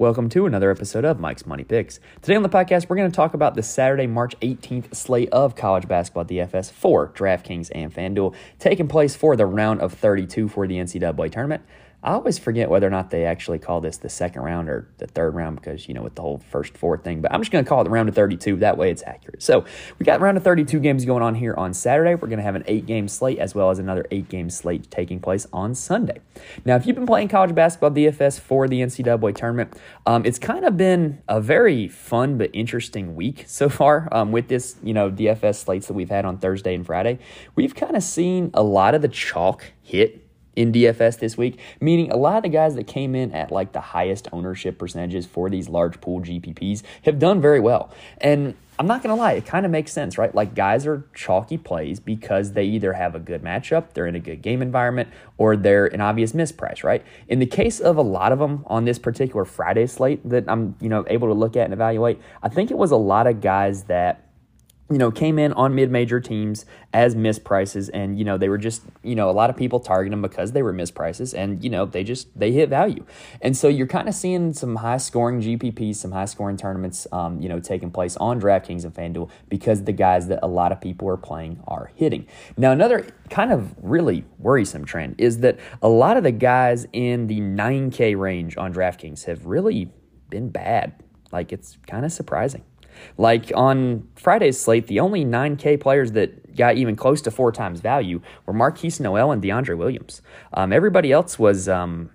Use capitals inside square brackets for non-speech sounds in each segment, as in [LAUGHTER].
Welcome to another episode of Mike's Money Picks. Today on the podcast, we're going to talk about the Saturday, March 18th slate of college basketball DFS for DraftKings and FanDuel, taking place for the round of 32 for the NCAA tournament. I always forget whether or not they actually call this the second round or the third round because, you know, with the whole first four thing, but I'm just going to call it the round of 32. That way it's accurate. So we got round of 32 games going on here on Saturday. We're going to have an eight game slate as well as another eight game slate taking place on Sunday. Now, if you've been playing college basketball DFS for the NCAA tournament, um, it's kind of been a very fun but interesting week so [LAUGHS] far um, with this, you know, DFS slates that we've had on Thursday and Friday. We've kind of seen a lot of the chalk hit in DFS this week, meaning a lot of the guys that came in at like the highest ownership percentages for these large pool GPPs have done very well. And I'm not going to lie, it kind of makes sense, right? Like guys are chalky plays because they either have a good matchup, they're in a good game environment, or they're an obvious misprice, right? In the case of a lot of them on this particular Friday slate that I'm, you know, able to look at and evaluate, I think it was a lot of guys that you know, came in on mid-major teams as misprices, and you know they were just, you know, a lot of people targeting them because they were misprices, and you know they just they hit value, and so you're kind of seeing some high-scoring GPPs, some high-scoring tournaments, um, you know, taking place on DraftKings and FanDuel because the guys that a lot of people are playing are hitting. Now, another kind of really worrisome trend is that a lot of the guys in the 9K range on DraftKings have really been bad. Like it's kind of surprising. Like on Friday's slate, the only 9K players that got even close to four times value were Markquis Nowell and DeAndre Williams. Um, everybody else was um,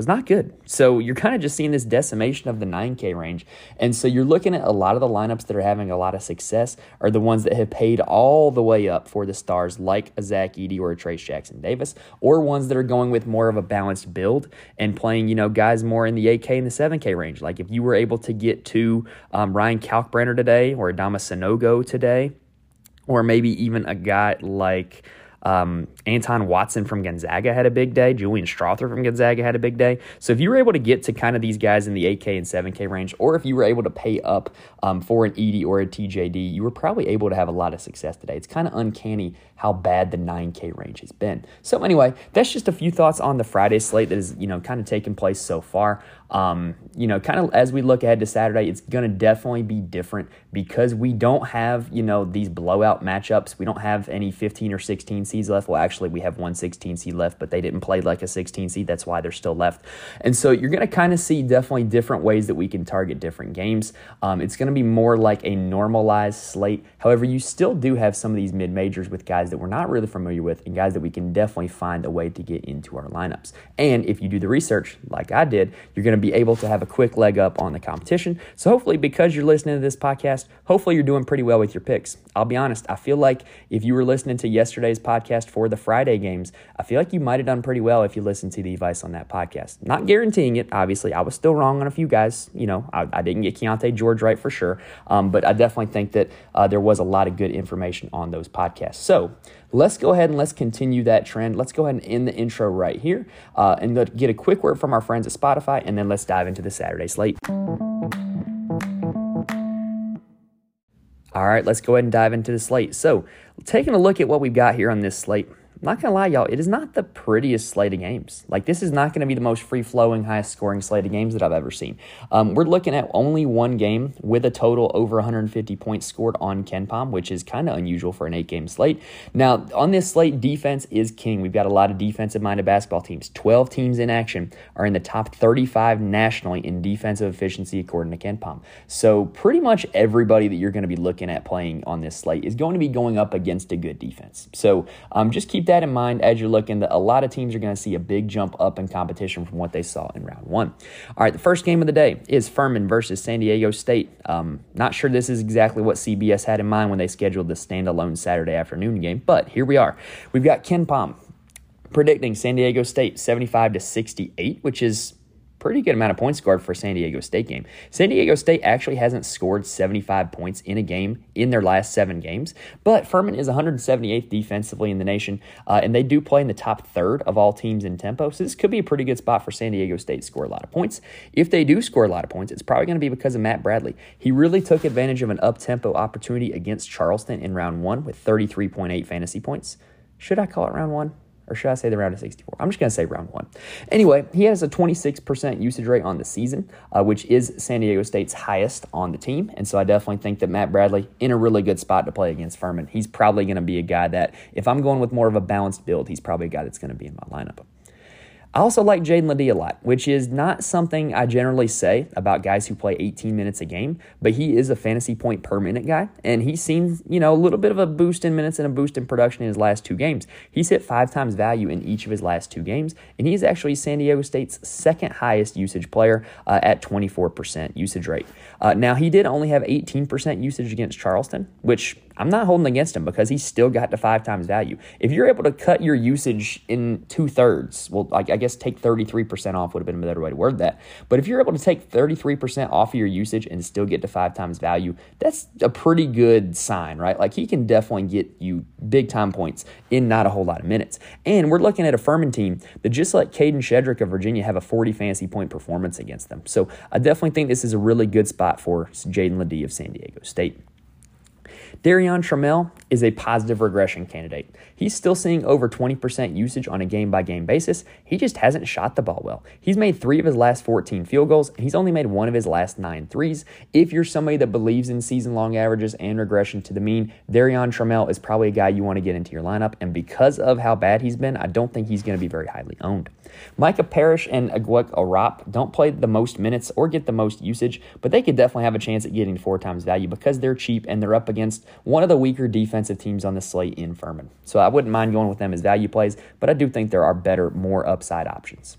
was not good. So you're kind of just seeing this decimation of the 9K range. And so you're looking at a lot of the lineups that are having a lot of success are the ones that have paid all the way up for the stars, like a Zach Edey or a Trayce Jackson Davis, or ones that are going with more of a balanced build and playing, you know, guys more in the 8K and the 7K range. Like if you were able to get to um, Ryan Kalkbrenner today or Adama Sanogo today, or maybe even a guy like um, Anton Watson from Gonzaga had a big day. Julian Strawther from Gonzaga had a big day. So if you were able to get to kind of these guys in the 8K and 7K range, or if you were able to pay up um, for an Edey or a TJD, you were probably able to have a lot of success today. It's kind of uncanny how bad the 9K range has been. So anyway, that's just a few thoughts on the Friday slate that is, you know, kind of taken place so far. Um, you know, kind of as we look ahead to Saturday, it's going to definitely be different because we don't have, you know, these blowout matchups. We don't have any 15 or 16 seeds left. Well, actually, we have one 16 seed left, but they didn't play like a 16 seed. That's why they're still left. And so you're going to kind of see definitely different ways that we can target different games. Um, it's going to be more like a normalized slate. However, you still do have some of these mid majors with guys that we're not really familiar with and guys that we can definitely find a way to get into our lineups. And if you do the research like I did, you're going to be able to have a quick leg up on the competition. So hopefully, because you're listening to this podcast, hopefully you're doing pretty well with your picks. I'll be honest, I feel like if you were listening to yesterday's podcast for the Friday games, I feel like you might have done pretty well if you listened to the advice on that podcast. Not guaranteeing it, obviously. I was still wrong on a few guys. You know, I, I didn't get Keyonte George right for sure, um, but I definitely think that uh, there was a lot of good information on those podcasts. So let's go ahead and let's continue that trend. Let's go ahead and end the intro right here uh, and get a quick word from our friends at Spotify, and then let's dive into the Saturday slate. All right, let's go ahead and dive into the slate. So, taking a look at what we've got here on this slate, I'm not gonna lie, y'all, it is not the prettiest slate of games. Like this is not gonna be the most free flowing, highest scoring slate of games that I've ever seen. Um, we're looking at only one game with a total over 150 points scored on KenPom, which is kind of unusual for an eight game slate. Now on this slate, defense is king. We've got a lot of defensive minded basketball teams. 12 teams in action are in the top 35 nationally in defensive efficiency according to KenPom. So pretty much everybody that you're to be looking at playing on this slate is going to be going up against a good defense. So um, just keep that in mind as you're looking that a lot of teams are going to see a big jump up in competition from what they saw in round one. All right, the first game of the day is Furman versus San Diego State. Um, not sure this is exactly what CBS had in mind when they scheduled the standalone Saturday afternoon game, but here we are. We've got KenPom predicting San Diego State 75 to 68, which is pretty good amount of points scored for San Diego State game. San Diego State actually hasn't scored 75 points in a game in their last seven games, but Furman is 178th defensively in the nation, uh, and they do play in the top third of all teams in tempo. So this could be a pretty good spot for San Diego State to score a lot of points. If they do score a lot of points, it's probably going to be because of Matt Bradley. He really took advantage of an up tempo opportunity against Charleston in round one with 33.8 fantasy points. Should I call it round one? Or should I say the round of 64? I'm just going to say round one. Anyway, he has a 26% usage rate on the season, uh, which is San Diego State's highest on the team. And so I definitely think that Matt Bradley in a really good spot to play against Furman. He's probably going to be a guy that, if I'm going with more of a balanced build, he's probably a guy that's going to be in my lineup. I also like Jaedon LeDee a lot, which is not something I generally say about guys who play 18 minutes a game, but he is a fantasy point per minute guy, and he's seen, you know, a little bit of a boost in minutes and a boost in production in his last two games. He's hit five times value in each of his last two games, and he's actually San Diego State's second highest usage player uh, at 24% usage rate. Uh, now, he did only have 18% usage against Charleston, which I'm not holding against him because he's still got the five times value. If you're able to cut your usage in two thirds, well, I, I guess take 33% off would have been a better way to word that. But if you're able to take 33% off of your usage and still get to five times value, that's a pretty good sign, right? Like he can definitely get you big time points in not a whole lot of minutes. And we're looking at a Furman team that just let Kadin Shedrick of Virginia have a 40 fantasy point performance against them. So I definitely think this is a really good spot for Jaedon LeDee of San Diego State. Darrion Trammell is a positive regression candidate. He's still seeing over 20% usage on a game by game basis. He just hasn't shot the ball well. He's made three of his last 14 field goals, and he's only made one of his last nine threes. If you're somebody that believes in season long averages and regression to the mean, Darrion Trammell is probably a guy you want to get into your lineup. And because of how bad he's been, I don't think he's going to be very highly owned. Micah Parrish and Aguek Arop don't play the most minutes or get the most usage, but they could definitely have a chance at getting four times value because they're cheap and they're up against one of the weaker defensive teams on the slate in Furman. So I wouldn't mind going with them as value plays, but I do think there are better, more upside options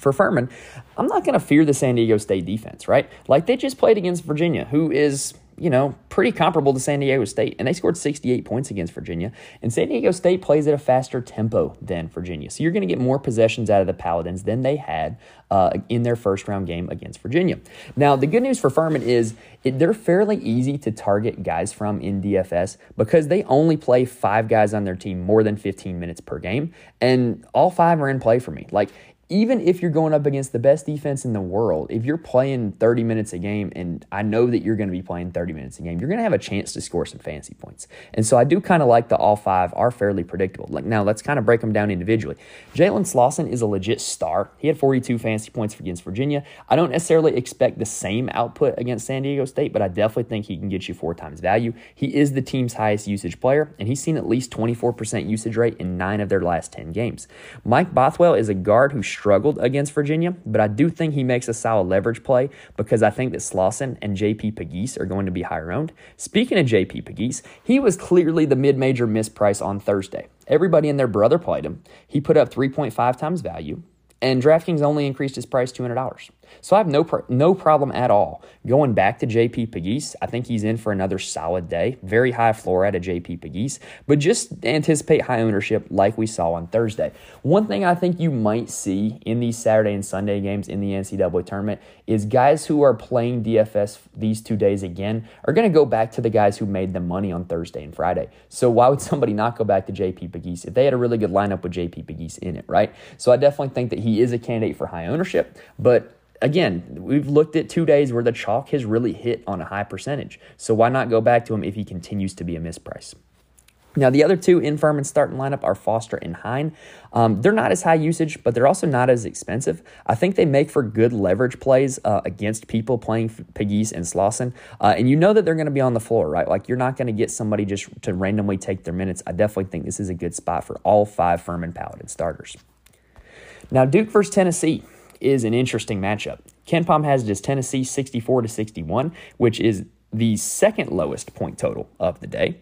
for Furman, I'm not going to fear the San Diego State defense, right? Like they just played against Virginia, who is you know, pretty comparable to San Diego State. And they scored 68 points against Virginia. And San Diego State plays at a faster tempo than Virginia. So you're going to get more possessions out of the Paladins than they had uh, in their first round game against Virginia. Now, the good news for Furman is it, they're fairly easy to target guys from in DFS because they only play five guys on their team more than 15 minutes per game. And all five are in play for me. Like, even if you're going up against the best defense in the world, if you're playing 30 minutes a game, and I know that you're going to be playing 30 minutes a game, you're going to have a chance to score some fantasy points. And so I do kind of like the all five are fairly predictable. Like now, let's kind of break them down individually. Jalen Slawson is a legit star. He had 42 fantasy points against Virginia. I don't necessarily expect the same output against San Diego State, but I definitely think he can get you four times value. He is the team's highest usage player, and he's seen at least 24% usage rate in nine of their last 10 games. Mike Bothwell is a guard who struggled against Virginia, but I do think he makes a solid leverage play because I think that Slawson and JP Pegues are going to be higher owned. Speaking of JP Pegues, he was clearly the mid major misprice on Thursday. Everybody and their brother played him. He put up 3.5 times value, and DraftKings only increased his price $200. So I have no no problem at all going back to JP Pegues. I think he's in for another solid day. Very high floor at a JP Pegues, but just anticipate high ownership like we saw on Thursday. One thing I think you might see in these Saturday and Sunday games in the NCAA tournament is guys who are playing DFS these two days again are going to go back to the guys who made them money on Thursday and Friday. So why would somebody not go back to JP Pegues if they had a really good lineup with JP Pegues in it, right? So I definitely think that he is a candidate for high ownership, but again, we've looked at two days where the chalk has really hit on a high percentage. So why not go back to him if he continues to be a misprice? Now, the other two in Furman starting lineup are Foster and Hine. Um, they're not as high usage, but they're also not as expensive. I think they make for good leverage plays uh, against people playing Pegues and Slawson. Uh, and you know that they're going to be on the floor, right? Like you're not going to get somebody just to randomly take their minutes. I definitely think this is a good spot for all five Furman Paladin starters. Now, Duke versus Tennessee is an interesting matchup. KenPom has it as Tennessee 64 to 61, which is the second lowest point total of the day.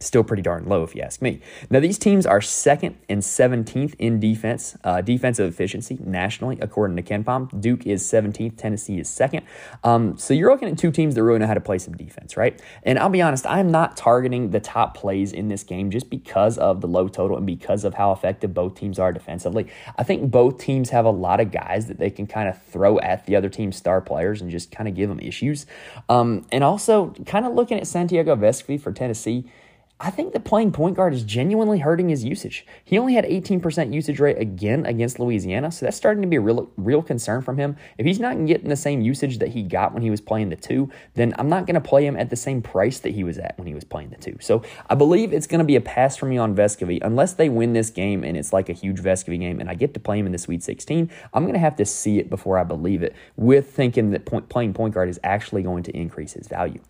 Still pretty darn low, if you ask me. Now, these teams are second and 17th in defense, uh, defensive efficiency nationally, according to KenPom. Duke is 17th, Tennessee is second. Um, so you're looking at two teams that really know how to play some defense, right? And I'll be honest, I'm not targeting the top plays in this game just because of the low total and because of how effective both teams are defensively. I think both teams have a lot of guys that they can kind of throw at the other team's star players and just kind of give them issues. Um, and also, kind of looking at Santiago Vescovi for Tennessee. I think that playing point guard is genuinely hurting his usage. He only had 18% usage rate again against Louisiana, so that's starting to be a real, real concern from him. If he's not getting the same usage that he got when he was playing the two, then I'm not going to play him at the same price that he was at when he was playing the two. So I believe it's going to be a pass for me on Vescovi. Unless they win this game and it's like a huge Vescovi game and I get to play him in the Sweet 16, I'm going to have to see it before I believe it with thinking that point, playing point guard is actually going to increase his value.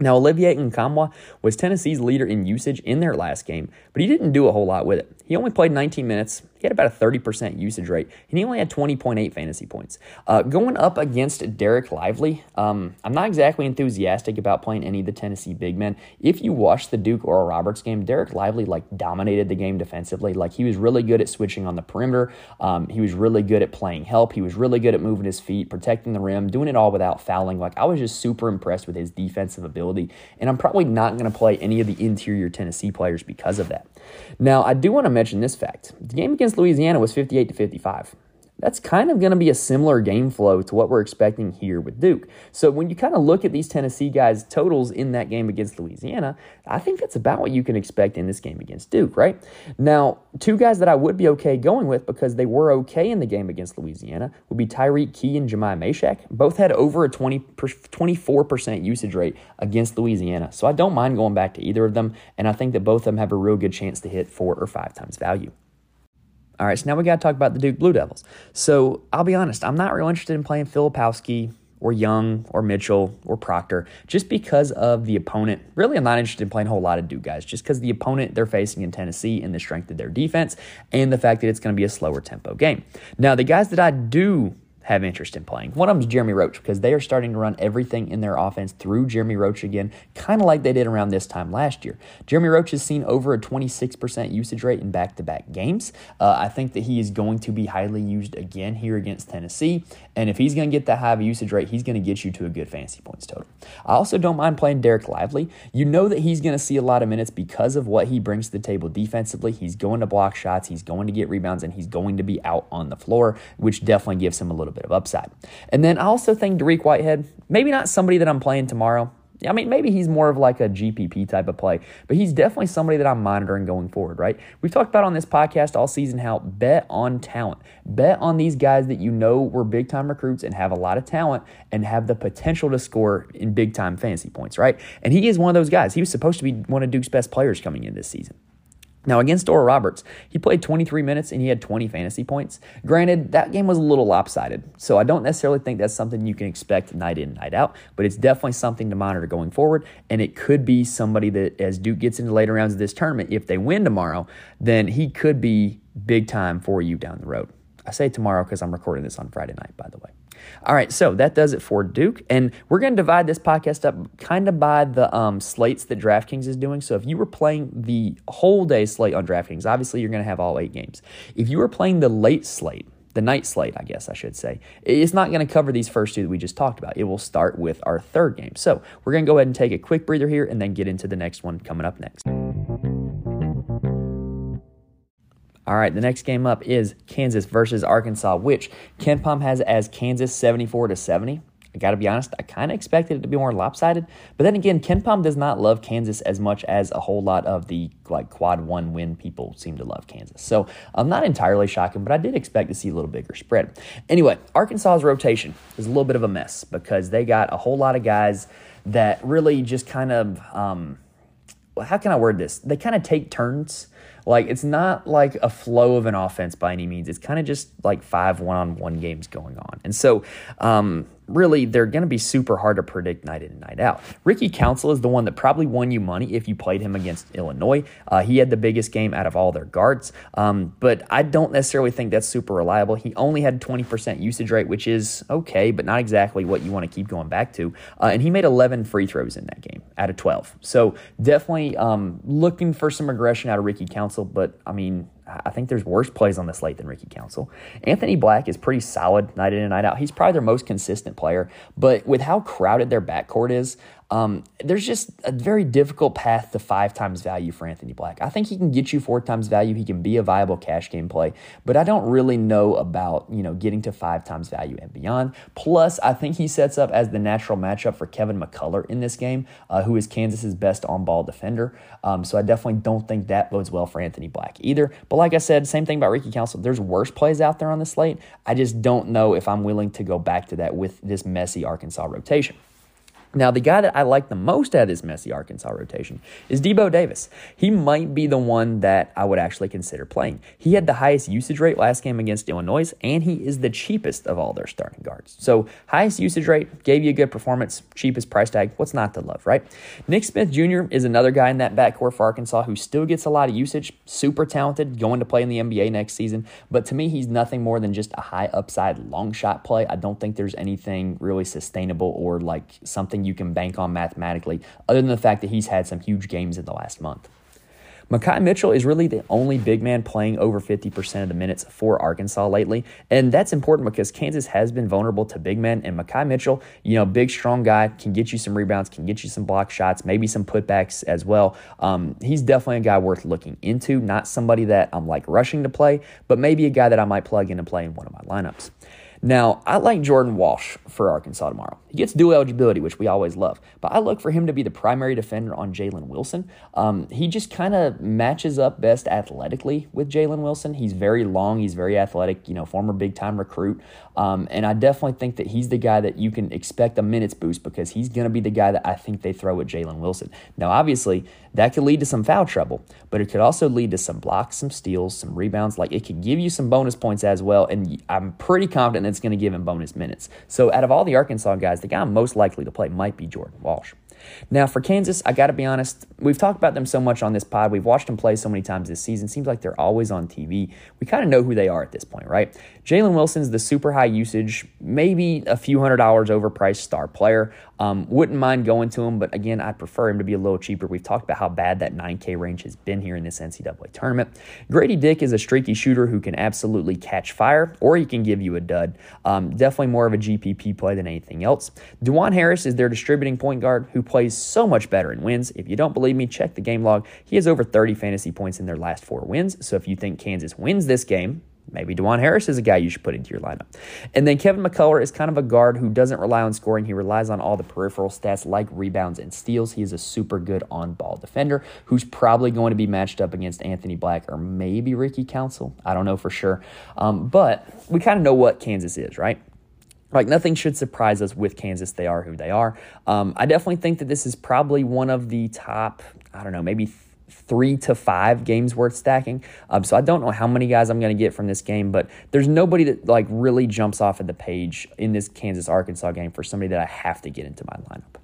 Now, Olivier Nkamhoua was Tennessee's leader in usage in their last game, but he didn't do a whole lot with it. He only played 19 minutes. He had about a 30% usage rate, and he only had 20.8 fantasy points. Uh, going up against Dereck Lively, um, I'm not exactly enthusiastic about playing any of the Tennessee big men. If you watch the Duke Oral Roberts game, Dereck Lively like dominated the game defensively. Like he was really good at switching on the perimeter. Um, he was really good at playing help. He was really good at moving his feet, protecting the rim, doing it all without fouling. Like I was just super impressed with his defensive ability, and I'm probably not going to play any of the interior Tennessee players because of that. Now, I do want to mention this fact. The game against Louisiana was 58 to 55 that's kind of going to be a similar game flow to what we're expecting here with Duke. So when you kind of look at these Tennessee guys' totals in that game against Louisiana, I think that's about what you can expect in this game against Duke, right? Now, two guys that I would be okay going with because they were okay in the game against Louisiana would be Tyreke Key and Jahmai Mashack. Both had over a 20, 24% usage rate against Louisiana. So I don't mind going back to either of them, and I think that both of them have a real good chance to hit four or five times value. All right, so now we got to talk about the Duke Blue Devils. So I'll be honest, I'm not real interested in playing Filipowski or Young or Mitchell or Proctor just because of the opponent. Really, I'm not interested in playing a whole lot of Duke guys just because the opponent they're facing in Tennessee and the strength of their defense and the fact that it's going to be a slower tempo game. Now, the guys that I do have interest in playing. One of them is Jeremy Roach because they are starting to run everything in their offense through Jeremy Roach again, kind of like they did around this time last year. Jeremy Roach has seen over a 26% usage rate in back to back games. Uh, I think that he is going to be highly used again here against Tennessee. And if he's going to get that high usage rate, he's going to get you to a good fantasy points total. I also don't mind playing Dereck Lively. You know that he's going to see a lot of minutes because of what he brings to the table defensively. He's going to block shots, he's going to get rebounds, and he's going to be out on the floor, which definitely gives him a little bit of upside. And then I also think Dariq Whitehead, maybe not somebody that I'm playing tomorrow. I mean, maybe he's more of like a GPP type of play, but he's definitely somebody that I'm monitoring going forward, right? We've talked about on this podcast all season how bet on talent. Bet on these guys that you know were big time recruits and have a lot of talent and have the potential to score in big time fantasy points, right? And he is one of those guys. He was supposed to be one of Duke's best players coming in this season. Now, against Oral Roberts, he played 23 minutes and he had 20 fantasy points. Granted, that game was a little lopsided, so I don't necessarily think that's something you can expect night in, night out, but it's definitely something to monitor going forward. And it could be somebody that, as Duke gets into later rounds of this tournament, if they win tomorrow, then he could be big time for you down the road. I say tomorrow because I'm recording this on Friday night, by the way. All right, so that does it for Duke. And we're going to divide this podcast up kind of by the um, slates that DraftKings is doing. So if you were playing the whole day slate on DraftKings, obviously you're going to have all eight games. If you were playing the late slate, the night slate, I guess I should say. It's not going to cover these first two that we just talked about. It will start with our third game. So we're going to go ahead and take a quick breather here and then get into the next one coming up next. All right, the next game up is Kansas versus Arkansas, which KenPom has as Kansas 74 to 70. I got to be honest, I kind of expected it to be more lopsided. But then again, KenPom does not love Kansas as much as a whole lot of the like quad one win people seem to love Kansas. So I'm not entirely shocking, but I did expect to see a little bigger spread. Anyway, Arkansas's rotation is a little bit of a mess because they got a whole lot of guys that really just kind of, um, how can I word this? They kind of take turns like it's not like a flow of an offense by any means. It's kind of just like five one-on-one games going on. And so um, really they're going to be super hard to predict night in and night out. Ricky Council is the one that probably won you money if you played him against Illinois. Uh, he had the biggest game out of all their guards, um, but I don't necessarily think that's super reliable. He only had 20% usage rate, which is okay, but not exactly what you want to keep going back to. Uh, and he made 11 free throws in that game out of 12. So definitely um, looking for some aggression out of Ricky Council, but I mean, I think there's worse plays on the slate than Ricky Council. Anthony Black is pretty solid night in and night out. He's probably their most consistent player, but with how crowded their backcourt is, Um, there's just a very difficult path to five times value for Anthony Black. I think he can get you four times value. He can be a viable cash game play, but I don't really know about you know getting to five times value and beyond. Plus, I think he sets up as the natural matchup for Kevin McCullar in this game, uh, who is Kansas's best on ball defender. Um, so I definitely don't think that bodes well for Anthony Black either. But like I said, same thing about Ricky Council. There's worse plays out there on the slate. I just don't know if I'm willing to go back to that with this messy Arkansas rotation. Now, the guy that I like the most out of this messy Arkansas rotation is Devo Davis. He might be the one that I would actually consider playing. He had the highest usage rate last game against Illinois, and he is the cheapest of all their starting guards. So, highest usage rate, gave you a good performance, cheapest price tag. What's not to love, right? Nick Smith Jr. is another guy in that backcourt for Arkansas who still gets a lot of usage, super talented, going to play in the NBA next season. But to me, he's nothing more than just a high upside long shot play. I don't think there's anything really sustainable or like something you can bank on mathematically, other than the fact that he's had some huge games in the last month. Makhi Mitchell is really the only big man playing over 50% of the minutes for Arkansas lately. And that's important because Kansas has been vulnerable to big men. And Makhi Mitchell, you know, big, strong guy, can get you some rebounds, can get you some block shots, maybe some putbacks as well. Um, he's definitely a guy worth looking into, not somebody that I'm like rushing to play, but maybe a guy that I might plug in and play in one of my lineups. Now, I like Jordan Walsh for Arkansas tomorrow. He gets dual eligibility, which we always love, but I look for him to be the primary defender on Jalen Wilson. Um, he just kind of matches up best athletically with Jalen Wilson. He's very long, he's very athletic, you know, former big time recruit. Um, and I definitely think that he's the guy that you can expect a minutes boost because he's going to be the guy that I think they throw at Jalen Wilson. Now, obviously, that could lead to some foul trouble, but it could also lead to some blocks, some steals, some rebounds. Like it could give you some bonus points as well. And I'm pretty confident it's going to give him bonus minutes. So out of all the Arkansas guys, the guy I'm most likely to play might be Jordan Walsh. Now, for Kansas, I got to be honest, we've talked about them so much on this pod. We've watched them play so many times this season. Seems like they're always on TV. We kind of know who they are at this point, right? Jalen Wilson's the super high usage, maybe a few hundred dollars overpriced star player. Um, wouldn't mind going to him, but again, I'd prefer him to be a little cheaper. We've talked about how bad that 9K range has been here in this NCAA tournament. Grady Dick is a streaky shooter who can absolutely catch fire, or he can give you a dud. Um, definitely more of a GPP play than anything else. Dajuan Harris is their distributing point guard who plays so much better in wins. If you don't believe me, check the game log. He has over 30 fantasy points in their last four wins. So if you think Kansas wins this game, Maybe Dajuan Harris is a guy you should put into your lineup. And then Kevin McCullar is kind of a guard who doesn't rely on scoring. He relies on all the peripheral stats like rebounds and steals. He is a super good on ball defender who's probably going to be matched up against Anthony Black or maybe Ricky Council. I don't know for sure. Um, but we kind of know what Kansas is, right? Like nothing should surprise us with Kansas. They are who they are. Um, I definitely think that this is probably one of the top, I don't know, maybe three to five games worth stacking. Um, so I don't know how many guys I'm going to get from this game, but there's nobody that like really jumps off at the page in this Kansas Arkansas game for somebody that I have to get into my lineup.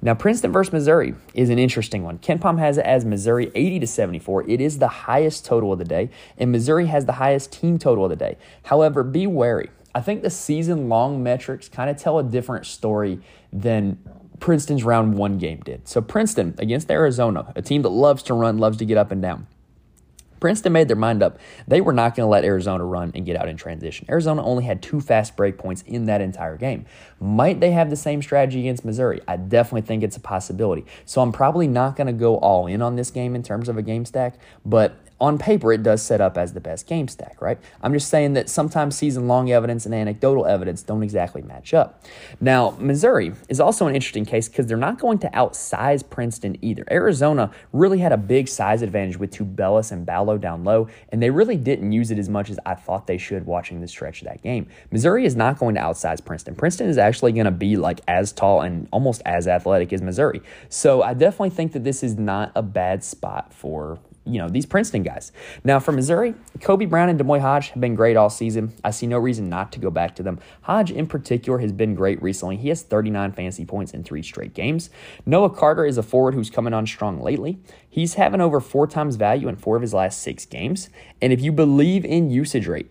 Now, Princeton versus Missouri is an interesting one. KenPom has it as Missouri 80 to 74. It is the highest total of the day, and Missouri has the highest team total of the day. However, be wary. I think the season long metrics kind of tell a different story than Princeton's round one game did. So, Princeton against Arizona, a team that loves to run, loves to get up and down. Princeton made their mind up. They were not going to let Arizona run and get out in transition. Arizona only had two fast break points in that entire game. Might they have the same strategy against Missouri? I definitely think it's a possibility. So I'm probably not going to go all in on this game in terms of a game stack, but on paper, it does set up as the best game stack, right? I'm just saying that sometimes season long evidence and anecdotal evidence don't exactly match up. Now, Missouri is also an interesting case because they're not going to outsize Princeton either. Arizona really had a big size advantage with Tubelis and Ballo down low, and they really didn't use it as much as I thought they should watching the stretch of that game. Missouri is not going to outsize Princeton. Princeton is actually going to be like as tall and almost as athletic as Missouri. So I definitely think that this is not a bad spot for you know, these Princeton guys. Now, for Missouri, Kobe Brown and D'Moi Hodge have been great all season. I see no reason not to go back to them. Hodge, in particular, has been great recently. He has 39 fantasy points in three straight games. Noah Carter is a forward who's coming on strong lately. He's having over four times value in four of his last six games. And if you believe in usage rate,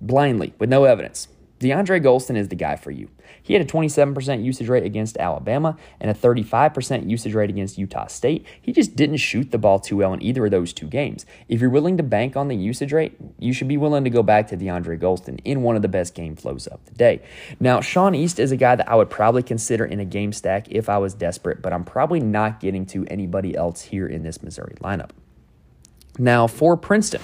blindly, with no evidence, DeAndre Gholston is the guy for you. He had a 27% usage rate against Alabama and a 35% usage rate against Utah State. He just didn't shoot the ball too well in either of those two games. If you're willing to bank on the usage rate, you should be willing to go back to DeAndre Gholston in one of the best game flows of the day. Now, Sean East is a guy that I would probably consider in a game stack if I was desperate, but I'm probably not getting to anybody else here in this Missouri lineup. Now, for Princeton,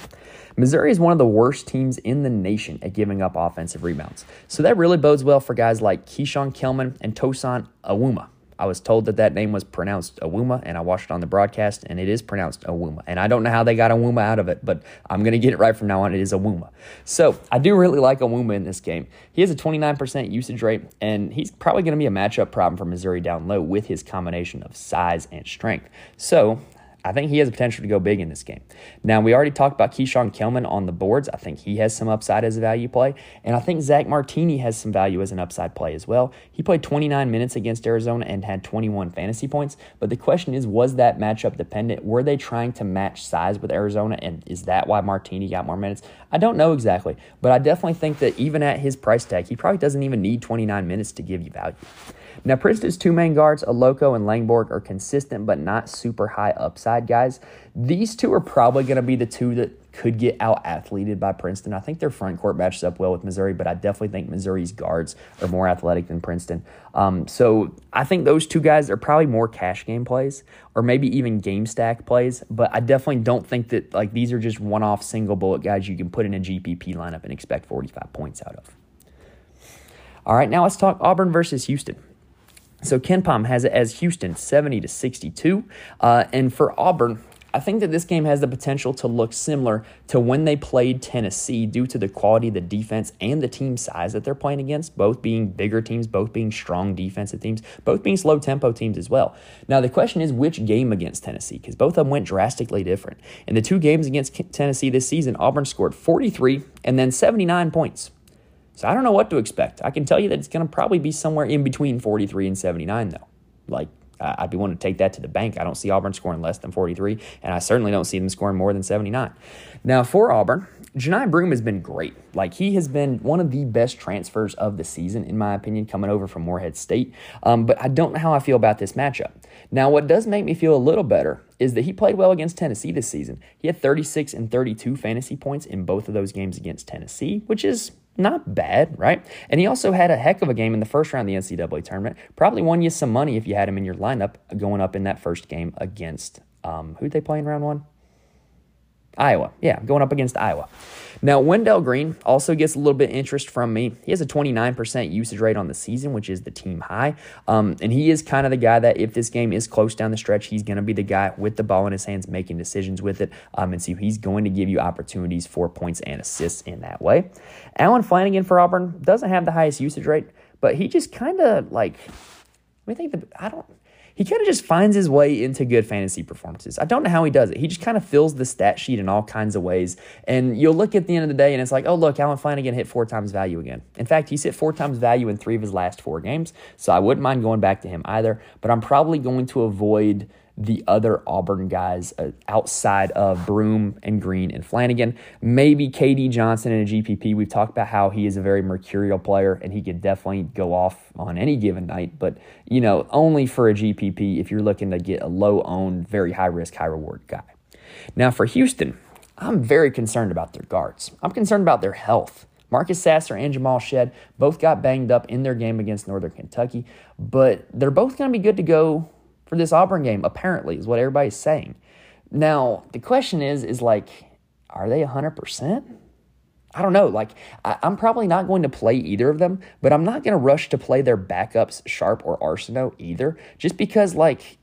Missouri is one of the worst teams in the nation at giving up offensive rebounds. So that really bodes well for guys like Keeshawn Kellman and Tosan Awuma. I was told that that name was pronounced Awuma, and I watched it on the broadcast, and it is pronounced Awuma. And I don't know how they got Awuma out of it, but I'm going to get it right from now on. It is Awuma. So I do really like Awuma in this game. He has a 29% usage rate, and he's probably going to be a matchup problem for Missouri down low with his combination of size and strength. So I think he has the potential to go big in this game. Now, we already talked about Keeshawn Kellman on the boards. I think he has some upside as a value play. And I think Zach Martini has some value as an upside play as well. He played 29 minutes against Arizona and had 21 fantasy points. But the question is, was that matchup dependent? Were they trying to match size with Arizona? And is that why Martini got more minutes? I don't know exactly. But I definitely think that even at his price tag, he probably doesn't even need 29 minutes to give you value. Now, Princeton's two main guards, Allocco and Langborg, are consistent but not super high upside guys. These two are probably going to be the two that could get out athleted by Princeton. I think their front court matches up well with Missouri, but I definitely think Missouri's guards are more athletic than Princeton. Um, so I think those two guys are probably more cash game plays or maybe even game stack plays, but I definitely don't think that like these are just one off single bullet guys you can put in a GPP lineup and expect 45 points out of. All right, now let's talk Auburn versus Houston. So KenPom has it as Houston 70 to 62. Uh, and for Auburn, I think that this game has the potential to look similar to when they played Tennessee due to the quality of the defense and the team size that they're playing against, both being bigger teams, both being strong defensive teams, both being slow tempo teams as well. Now, the question is which game against Tennessee, because both of them went drastically different. In the two games against Tennessee this season, Auburn scored 43 and then 79 points. So I don't know what to expect. I can tell you that it's going to probably be somewhere in between 43 and 79, though. Like, I'd be willing to take that to the bank. I don't see Auburn scoring less than 43, and I certainly don't see them scoring more than 79. Now, for Auburn, Johni Broom has been great. Like, he has been one of the best transfers of the season, in my opinion, coming over from Morehead State. Um, but I don't know how I feel about this matchup. Now, what does make me feel a little better is that he played well against Tennessee this season. He had 36 and 32 fantasy points in both of those games against Tennessee, which is not bad, right? And he also had a heck of a game in the first round of the NCAA tournament. Probably won you some money if you had him in your lineup going up in that first game against um, who'd they play in round one? Iowa. Yeah, going up against Iowa. Now, Wendell Green also gets a little bit interest from me. He has a 29% usage rate on the season, which is the team high. Um, and he is kind of the guy that if this game is close down the stretch, he's going to be the guy with the ball in his hands making decisions with it. Um, and so he's going to give you opportunities for points and assists in that way. Allen Flanagan for Auburn doesn't have the highest usage rate, but he just kind of like, I think the, I don't, he kind of just finds his way into good fantasy performances. I don't know how he does it. He just kind of fills the stat sheet in all kinds of ways. And you'll look at the end of the day and it's like, oh, look, Allen Flanagan hit four times value again. In fact, he's hit four times value in three of his last four games. So I wouldn't mind going back to him either. But I'm probably going to avoid the other Auburn guys uh, outside of Broom and Green and Flanagan. Maybe KD Johnson in a GPP. We've talked about how he is a very mercurial player and he could definitely go off on any given night, but you know, only for a GPP if you're looking to get a low owned, very high risk, high reward guy. Now for Houston, I'm very concerned about their guards. I'm concerned about their health. Marcus Sasser and Jamal Shead both got banged up in their game against Northern Kentucky, but they're both going to be good to go for this Auburn game, apparently, is what everybody's saying. Now, the question is, is like, are they 100%? I don't know. Like, I, am probably not going to play either of them, but I'm not going to rush to play their backups, Sharp or Arceneaux, either, just because, like,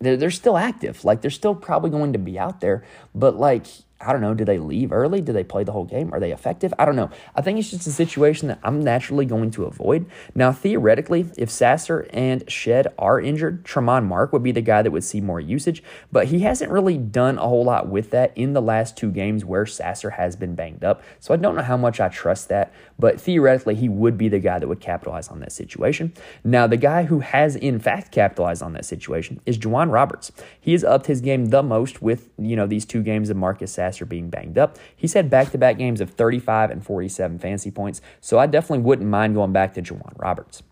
they're, they're still active. Like, they're still probably going to be out there, but, like, I don't know, do they leave early? Do they play the whole game? Are they effective? I don't know. I think it's just a situation that I'm naturally going to avoid. Now, theoretically, if Sasser and Shead are injured, Tramon Mark would be the guy that would see more usage, but he hasn't really done a whole lot with that in the last two games where Sasser has been banged up. So I don't know how much I trust that, but theoretically, he would be the guy that would capitalize on that situation. Now, the guy who has in fact capitalized on that situation is J'Wan Roberts. He has upped his game the most with, you know, these two games of Marcus Sasser Vassar being banged up. He's had back to back games of 35 and 47 fantasy points, so I definitely wouldn't mind going back to J'Wan Roberts.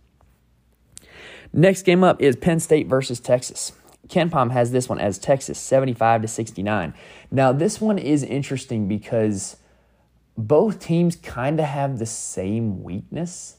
Next game up is Penn State versus Texas. KenPom has this one as Texas 75 to 69. Now, this one is interesting because both teams kind of have the same weakness,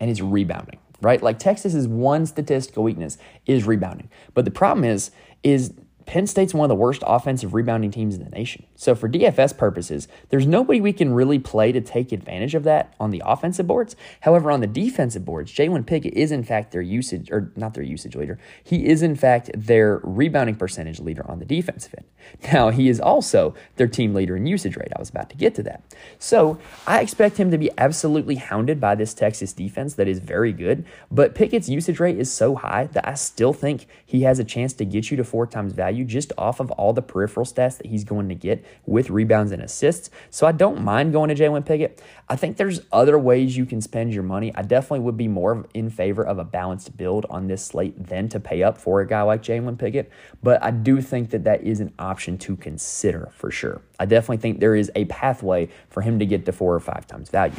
and it's rebounding, right? Like Texas's one statistical weakness is rebounding. But the problem is, is Penn State's one of the worst offensive rebounding teams in the nation. So, for DFS purposes, there's nobody we can really play to take advantage of that on the offensive boards. However, on the defensive boards, Jalen Pickett is, in fact, their usage, or not their usage leader. He is, in fact, their rebounding percentage leader on the defensive end. [LAUGHS] Now, he is also their team leader in usage rate. I was about to get to that. So, I expect him to be absolutely hounded by this Texas defense that is very good. But Pickett's usage rate is so high that I still think he has a chance to get you to four times value value just off of all the peripheral stats that he's going to get with rebounds and assists. So I don't mind going to Jalen Pickett. I think there's other ways you can spend your money. I definitely would be more in favor of a balanced build on this slate than to pay up for a guy like Jalen Pickett. But I do think that that is an option to consider for sure. I definitely think there is a pathway for him to get to four or five times value.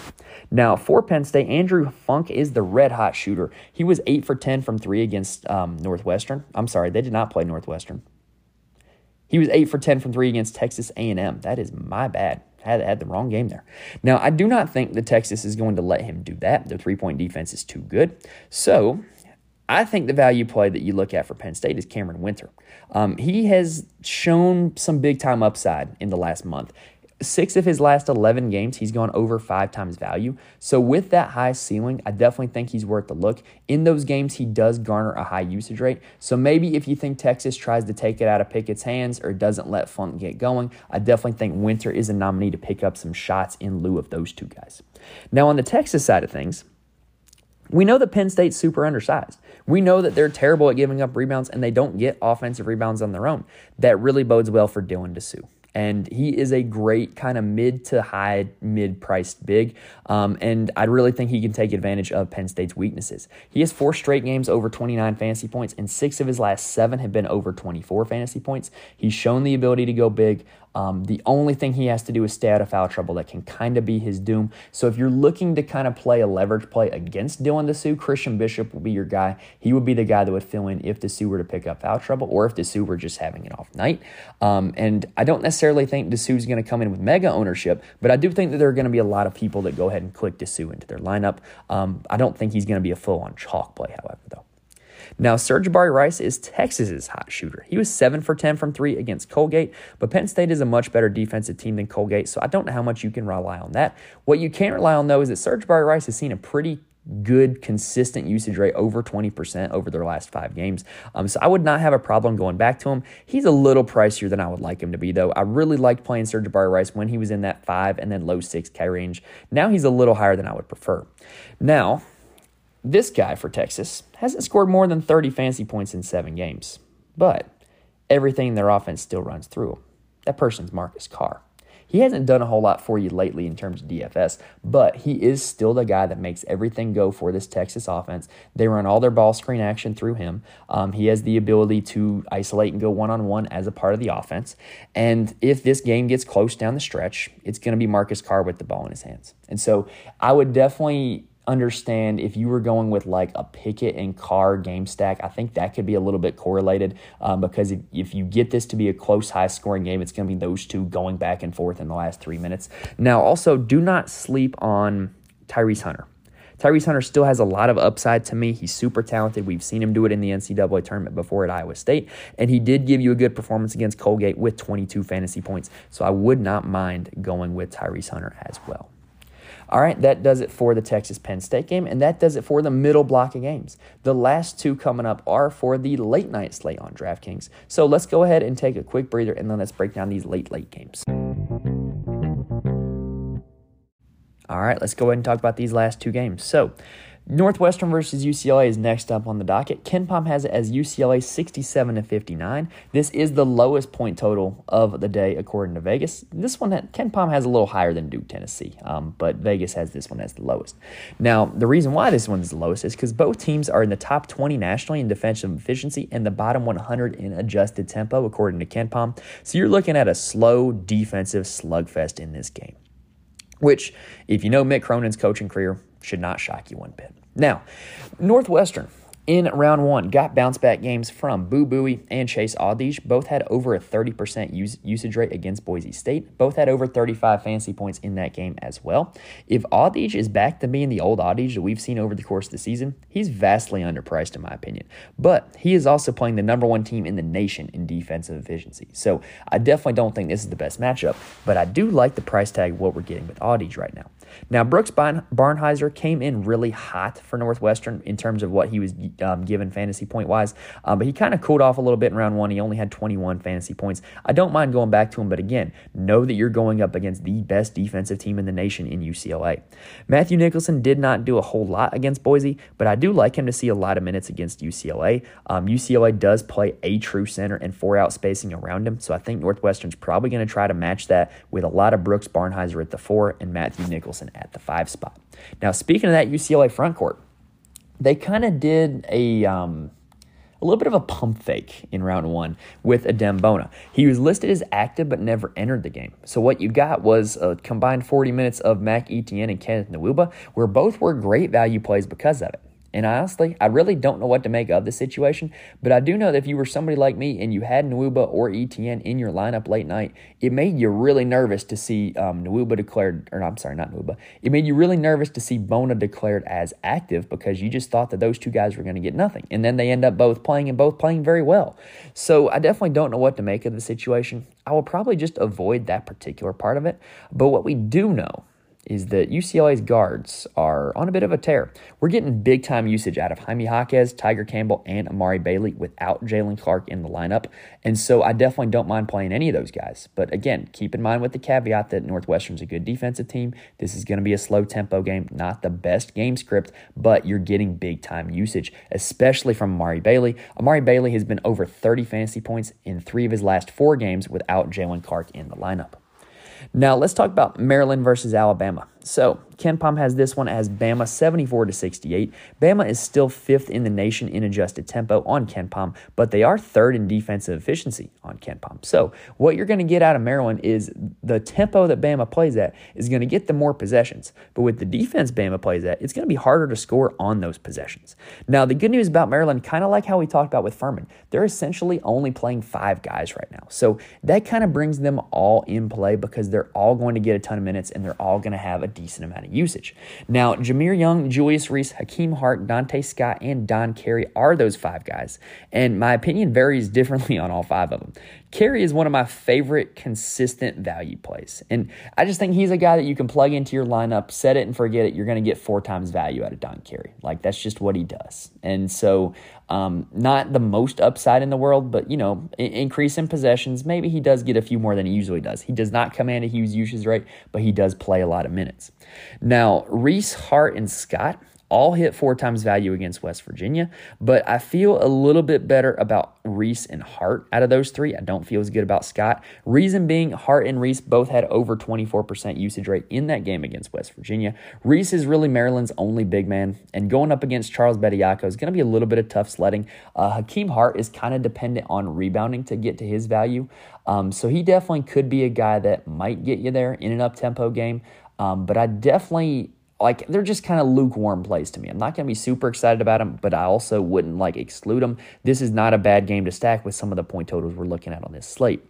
Now, for Penn State, Andrew Funk is the red hot shooter. He was eight for 10 from three against um, Northwestern. I'm sorry, they did not play Northwestern. He was 8 for 10 from 3 against Texas A&M. That is my bad. I had, had the wrong game there. Now, I do not think that Texas is going to let him do that. Their three-point defense is too good. So, I think the value play that you look at for Penn State is Camren Wynter. Um, he has shown some big time upside in the last month six of his last 11 games, he's gone over five times value. So, with that high ceiling, I definitely think he's worth the look. In those games, he does garner a high usage rate. So, maybe if you think Texas tries to take it out of Pickett's hands or doesn't let Funk get going, I definitely think Wynter is a nominee to pick up some shots in lieu of those two guys. Now, on the Texas side of things, we know that Penn State's super undersized. We know that they're terrible at giving up rebounds and they don't get offensive rebounds on their own. That really bodes well for Dylan Disu and he is a great kind of mid to high mid priced big. Um, and I really think he can take advantage of Penn State's weaknesses. He has four straight games over 29 fantasy points, and six of his last seven have been over 24 fantasy points. He's shown the ability to go big. Um, the only thing he has to do is stay out of foul trouble. That can kind of be his doom. So if you're looking to kind of play a leverage play against Dylan Disu, Christian Bishop will be your guy. He would be the guy that would fill in if Disu were to pick up foul trouble or if Disu were just having an off night. Um, and I don't necessarily think Disu's going to come in with mega ownership, but I do think that there are going to be a lot of people that go ahead and click Disu into their lineup. Um, I don't think he's going to be a full on chalk play, however, though. Now, Sir'Jabari Rice is Texas's hot shooter. He was 7 for 10 from 3 against Colgate, but Penn State is a much better defensive team than Colgate, so I don't know how much you can rely on that. What you can rely on, though, is that Sir'Jabari Rice has seen a pretty good, consistent usage rate over 20% over their last five games. Um, so I would not have a problem going back to him. He's a little pricier than I would like him to be, though. I really liked playing Sir'Jabari Rice when he was in that five and then low 6K range. Now he's a little higher than I would prefer. Now, this guy for Texas hasn't scored more than 30 fantasy points in seven games, but everything in their offense still runs through him. That person's Marcus Carr. He hasn't done a whole lot for you lately in terms of DFS, but he is still the guy that makes everything go for this Texas offense. They run all their ball screen action through him. Um, he has the ability to isolate and go one on one as a part of the offense. And if this game gets close down the stretch, it's going to be Marcus Carr with the ball in his hands. And so I would definitely understand if you were going with like a Pickett and Carr game stack, I think that could be a little bit correlated um, because if, if you get this to be a close, high scoring game, it's going to be those two going back and forth in the last three minutes. Now, also, do not sleep on Tyrese Hunter. Tyrese Hunter still has a lot of upside to me. He's super talented. We've seen him do it in the NCAA tournament before at Iowa State, and he did give you a good performance against Colgate with 22 fantasy points. So I would not mind going with Tyrese Hunter as well. All right, that does it for the Texas Penn State game, and that does it for the middle block of games. The last two coming up are for the late night slate on DraftKings. So let's go ahead and take a quick breather, and then let's break down these late, late games. All right, let's go ahead and talk about these last two games. So, Northwestern versus UCLA is next up on the docket. KenPom has it as UCLA 67 to 59. This is the lowest point total of the day according to Vegas. This one, KenPom has a little higher than Duke, Tennessee, um, but Vegas has this one as the lowest. Now, the reason why this one is the lowest is because both teams are in the top 20 nationally in defensive efficiency and the bottom 100 in adjusted tempo according to KenPom. So you're looking at a slow defensive slugfest in this game which, if you know Mick Cronin's coaching career, should not shock you one bit. Now, Northwestern in round one got bounce back games from Boo Buie and Chase Audige. Both had over a 30% use, usage rate against Boise State. Both had over 35 fantasy points in that game as well. If Audige is back to being the old Audige that we've seen over the course of the season, he's vastly underpriced in my opinion. But he is also playing the number one team in the nation in defensive efficiency. So I definitely don't think this is the best matchup, but I do like the price tag what we're getting with Audige right now. Now, Brooks Barnhizer came in really hot for Northwestern in terms of what he was um, given fantasy point wise, um, but he kind of cooled off a little bit in round one. He only had 21 fantasy points. I don't mind going back to him, but again, know that you're going up against the best defensive team in the nation in UCLA. Matthew Nicholson did not do a whole lot against Boise, but I do like him to see a lot of minutes against UCLA. Um, UCLA does play a true center and four out spacing around him, so I think Northwestern's probably going to try to match that with a lot of Brooks Barnhizer at the four and Matthew Nicholson at the five spot. Now, speaking of that UCLA front court, they kind of did a um, a little bit of a pump fake in round one with Adem Bona. He was listed as active but never entered the game. So what you got was a combined 40 minutes of Mac Etienne and Kenneth Nwuba, where both were great value plays because of it. And honestly, I really don't know what to make of the situation, but I do know that if you were somebody like me and you had Nwuba or Etienne in your lineup late night, it made you really nervous to see um, Nwuba declared, or I'm sorry, not Nwuba. It made you really nervous to see Bona declared as active because you just thought that those two guys were going to get nothing. And then they end up both playing and both playing very well. So I definitely don't know what to make of the situation. I will probably just avoid that particular part of it. But what we do know is that UCLA's guards are on a bit of a tear. We're getting big time usage out of Jaime Jaquez, Tiger Campbell, and Amari Bailey without Jaylen Clark in the lineup. And so I definitely don't mind playing any of those guys. But again, keep in mind with the caveat that Northwestern's a good defensive team. This is going to be a slow tempo game, not the best game script, but you're getting big time usage, especially from Amari Bailey. Amari Bailey has been over 30 fantasy points in three of his last four games without Jaylen Clark in the lineup. Now let's talk about Maryland versus Alabama. So KenPom has this one as Bama 74 to 68. Bama is still fifth in the nation in adjusted tempo on KenPom, but they are third in defensive efficiency on KenPom. So what you're going to get out of Maryland is the tempo that Bama plays at is going to get them more possessions. But with the defense Bama plays at, it's going to be harder to score on those possessions. Now the good news about Maryland, kind of like how we talked about with Furman, they're essentially only playing five guys right now. So that kind of brings them all in play because they're all going to get a ton of minutes and they're all going to have a decent amount of usage. Now, Jahmir Young, Julius Reese, Hakim Hart, Donta Scott, and Don Carey are those five guys. And my opinion varies differently on all five of them. Carey is one of my favorite consistent value plays. And I just think he's a guy that you can plug into your lineup, set it and forget it. You're going to get four times value out of Don Carey. Like that's just what he does. And so, um, not the most upside in the world, but you know, increase in possessions. Maybe he does get a few more than he usually does. He does not command a huge usage rate, but he does play a lot of minutes. Now, Reese, Hart, and Scott all hit four times value against West Virginia, but I feel a little bit better about Reese and Hart out of those three. I don't feel as good about Scott. Reason being, Hart and Reese both had over 24% usage rate in that game against West Virginia. Reese is really Maryland's only big man, and going up against Charles Bediako is going to be a little bit of tough sledding. Uh, Hakim Hart is kind of dependent on rebounding to get to his value, um, so he definitely could be a guy that might get you there in an up tempo game. Um, but I definitely like they're just kind of lukewarm plays to me. I'm not going to be super excited about them, but I also wouldn't like exclude them. This is not a bad game to stack with some of the point totals we're looking at on this slate.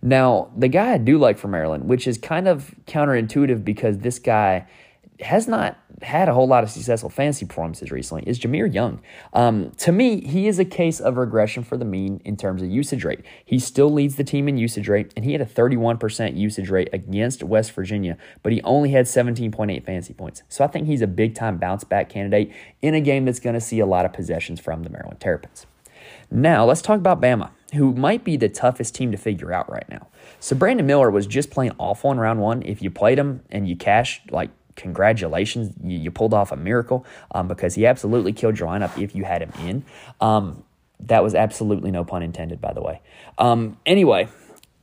Now, the guy I do like for Maryland, which is kind of counterintuitive because this guy has not had a whole lot of successful fantasy performances recently is Jahmir Young. Um, to me, he is a case of regression for the mean in terms of usage rate. He still leads the team in usage rate, and he had a 31% usage rate against West Virginia, but he only had 17.8 fantasy points. So I think he's a big time bounce back candidate in a game that's going to see a lot of possessions from the Maryland Terrapins. Now, let's talk about Bama, who might be the toughest team to figure out right now. So, Brandon Miller was just playing awful in round one. If you played him and you cashed like congratulations, you, you pulled off a miracle um, because he absolutely killed your lineup if you had him in. Um, that was absolutely no pun intended, by the way. Um, anyway,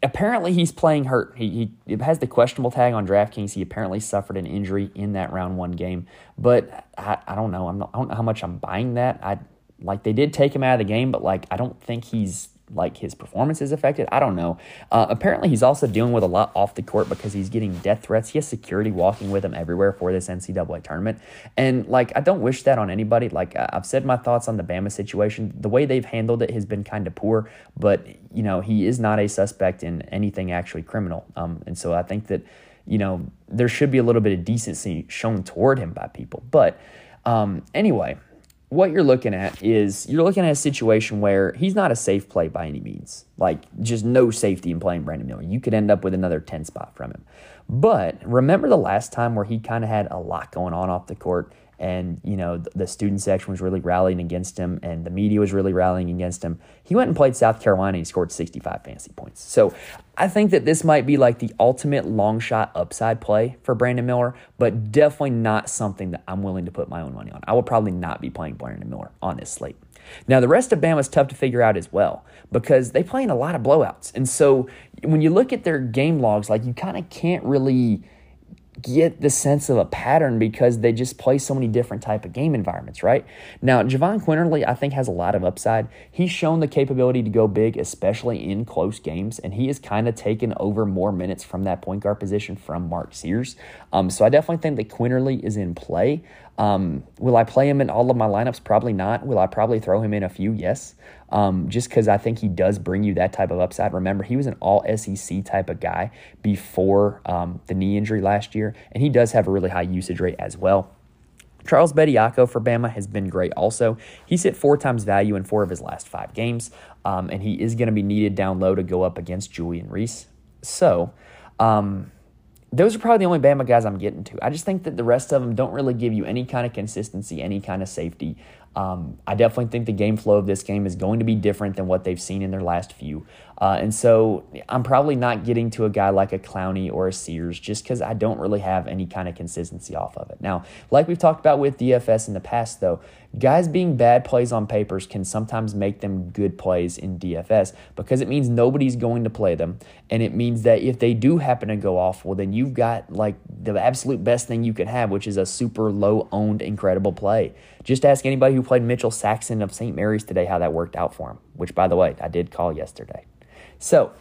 apparently he's playing hurt. He, he has the questionable tag on DraftKings. He apparently suffered an injury in that round one game, but I, I don't know. I'm not, I don't know how much I'm buying that. I like they did take him out of the game, but like I don't think he's like his performance is affected. I don't know. Uh, apparently, he's also dealing with a lot off the court because he's getting death threats. He has security walking with him everywhere for this NCAA tournament. And, like, I don't wish that on anybody. Like, I've said my thoughts on the Bama situation. The way they've handled it has been kind of poor, but, you know, he is not a suspect in anything actually criminal. Um, and so I think that, you know, there should be a little bit of decency shown toward him by people. But um, anyway, what you're looking at is you're looking at a situation where he's not a safe play by any means. Like just no safety in playing Brandon Miller. You could end up with another 10 spot from him. But remember the last time where he kind of had a lot going on off the court and you know the student section was really rallying against him and the media was really rallying against him. He went and played south carolina and he scored 65 fantasy points. So i think that this might be like the ultimate long shot upside play for brandon miller but definitely not something that i'm willing to put my own money on. I will probably not be playing brandon miller on this slate. Now the rest of bama is tough to figure out as well because they play in a lot of blowouts. And so when you look at their game logs like you kind of can't really get the sense of a pattern because they just play so many different type of game environments, right? Now, Jahvon Quinerly, I think, has a lot of upside. He's shown the capability to go big, especially in close games, and he has kind of taken over more minutes from that point guard position from Mark Sears. Um, so I definitely think that Quinterly is in play. Um, will I play him in all of my lineups? Probably not. Will I probably throw him in a few? Yes. Um, just because I think he does bring you that type of upside. Remember, he was an all SEC type of guy before um, the knee injury last year, and he does have a really high usage rate as well. Charles Bediako for Bama has been great also. He's hit four times value in four of his last five games, um, and he is going to be needed down low to go up against Julian Reese. So, um, those are probably the only Bama guys I'm getting to. I just think that the rest of them don't really give you any kind of consistency, any kind of safety. Um, I definitely think the game flow of this game is going to be different than what they've seen in their last few. Uh, and so I'm probably not getting to a guy like a Clowney or a Sears just because I don't really have any kind of consistency off of it. Now, like we've talked about with DFS in the past, though, guys being bad plays on papers can sometimes make them good plays in DFS because it means nobody's going to play them. And it means that if they do happen to go off, well, then you've got like the absolute best thing you can have, which is a super low owned, incredible play. Just ask anybody who played Mitchell Saxen of St. Mary's today how that worked out for him, which, by the way, I did call yesterday. So,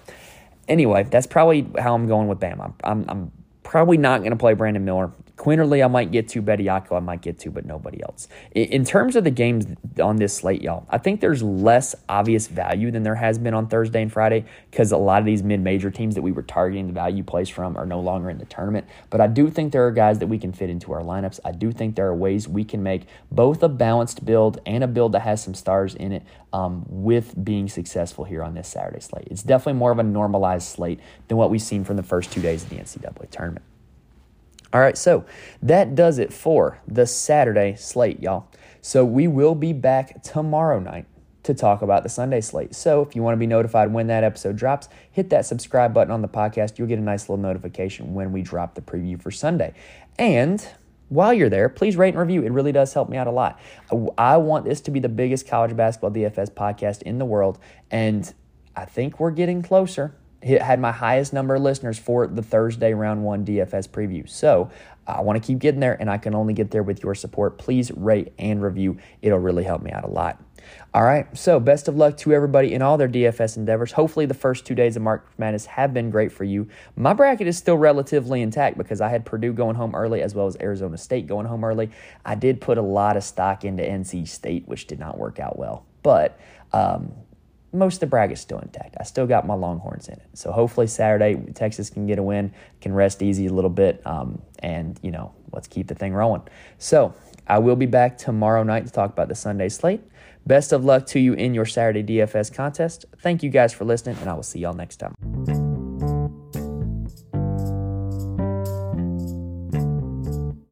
anyway, that's probably how I'm going with Bam. I'm, I'm, I'm probably not going to play Brandon Miller. Quinerly, I might get to. Bediako, I might get to, but nobody else. In terms of the games on this slate, y'all, I think there's less obvious value than there has been on Thursday and Friday because a lot of these mid major teams that we were targeting the value plays from are no longer in the tournament. But I do think there are guys that we can fit into our lineups. I do think there are ways we can make both a balanced build and a build that has some stars in it um, with being successful here on this Saturday slate. It's definitely more of a normalized slate than what we've seen from the first two days of the NCAA tournament. All right, so that does it for the Saturday slate, y'all. So we will be back tomorrow night to talk about the Sunday slate. So if you want to be notified when that episode drops, hit that subscribe button on the podcast. You'll get a nice little notification when we drop the preview for Sunday. And while you're there, please rate and review. It really does help me out a lot. I want this to be the biggest college basketball DFS podcast in the world, and I think we're getting closer had my highest number of listeners for the Thursday round one DFS preview. So I want to keep getting there, and I can only get there with your support. Please rate and review. It'll really help me out a lot. All right, so best of luck to everybody in all their DFS endeavors. Hopefully, the first two days of March Madness have been great for you. My bracket is still relatively intact because I had Purdue going home early as well as Arizona State going home early. I did put a lot of stock into NC State, which did not work out well. But um, most of the bracket's still intact. I still got my Longhorns in it. So hopefully Saturday Texas can get a win, can rest easy a little bit, um, and you know let's keep the thing rolling. So I will be back tomorrow night to talk about the Sunday slate. Best of luck to you in your Saturday DFS contest. Thank you guys for listening, and I will see y'all next time.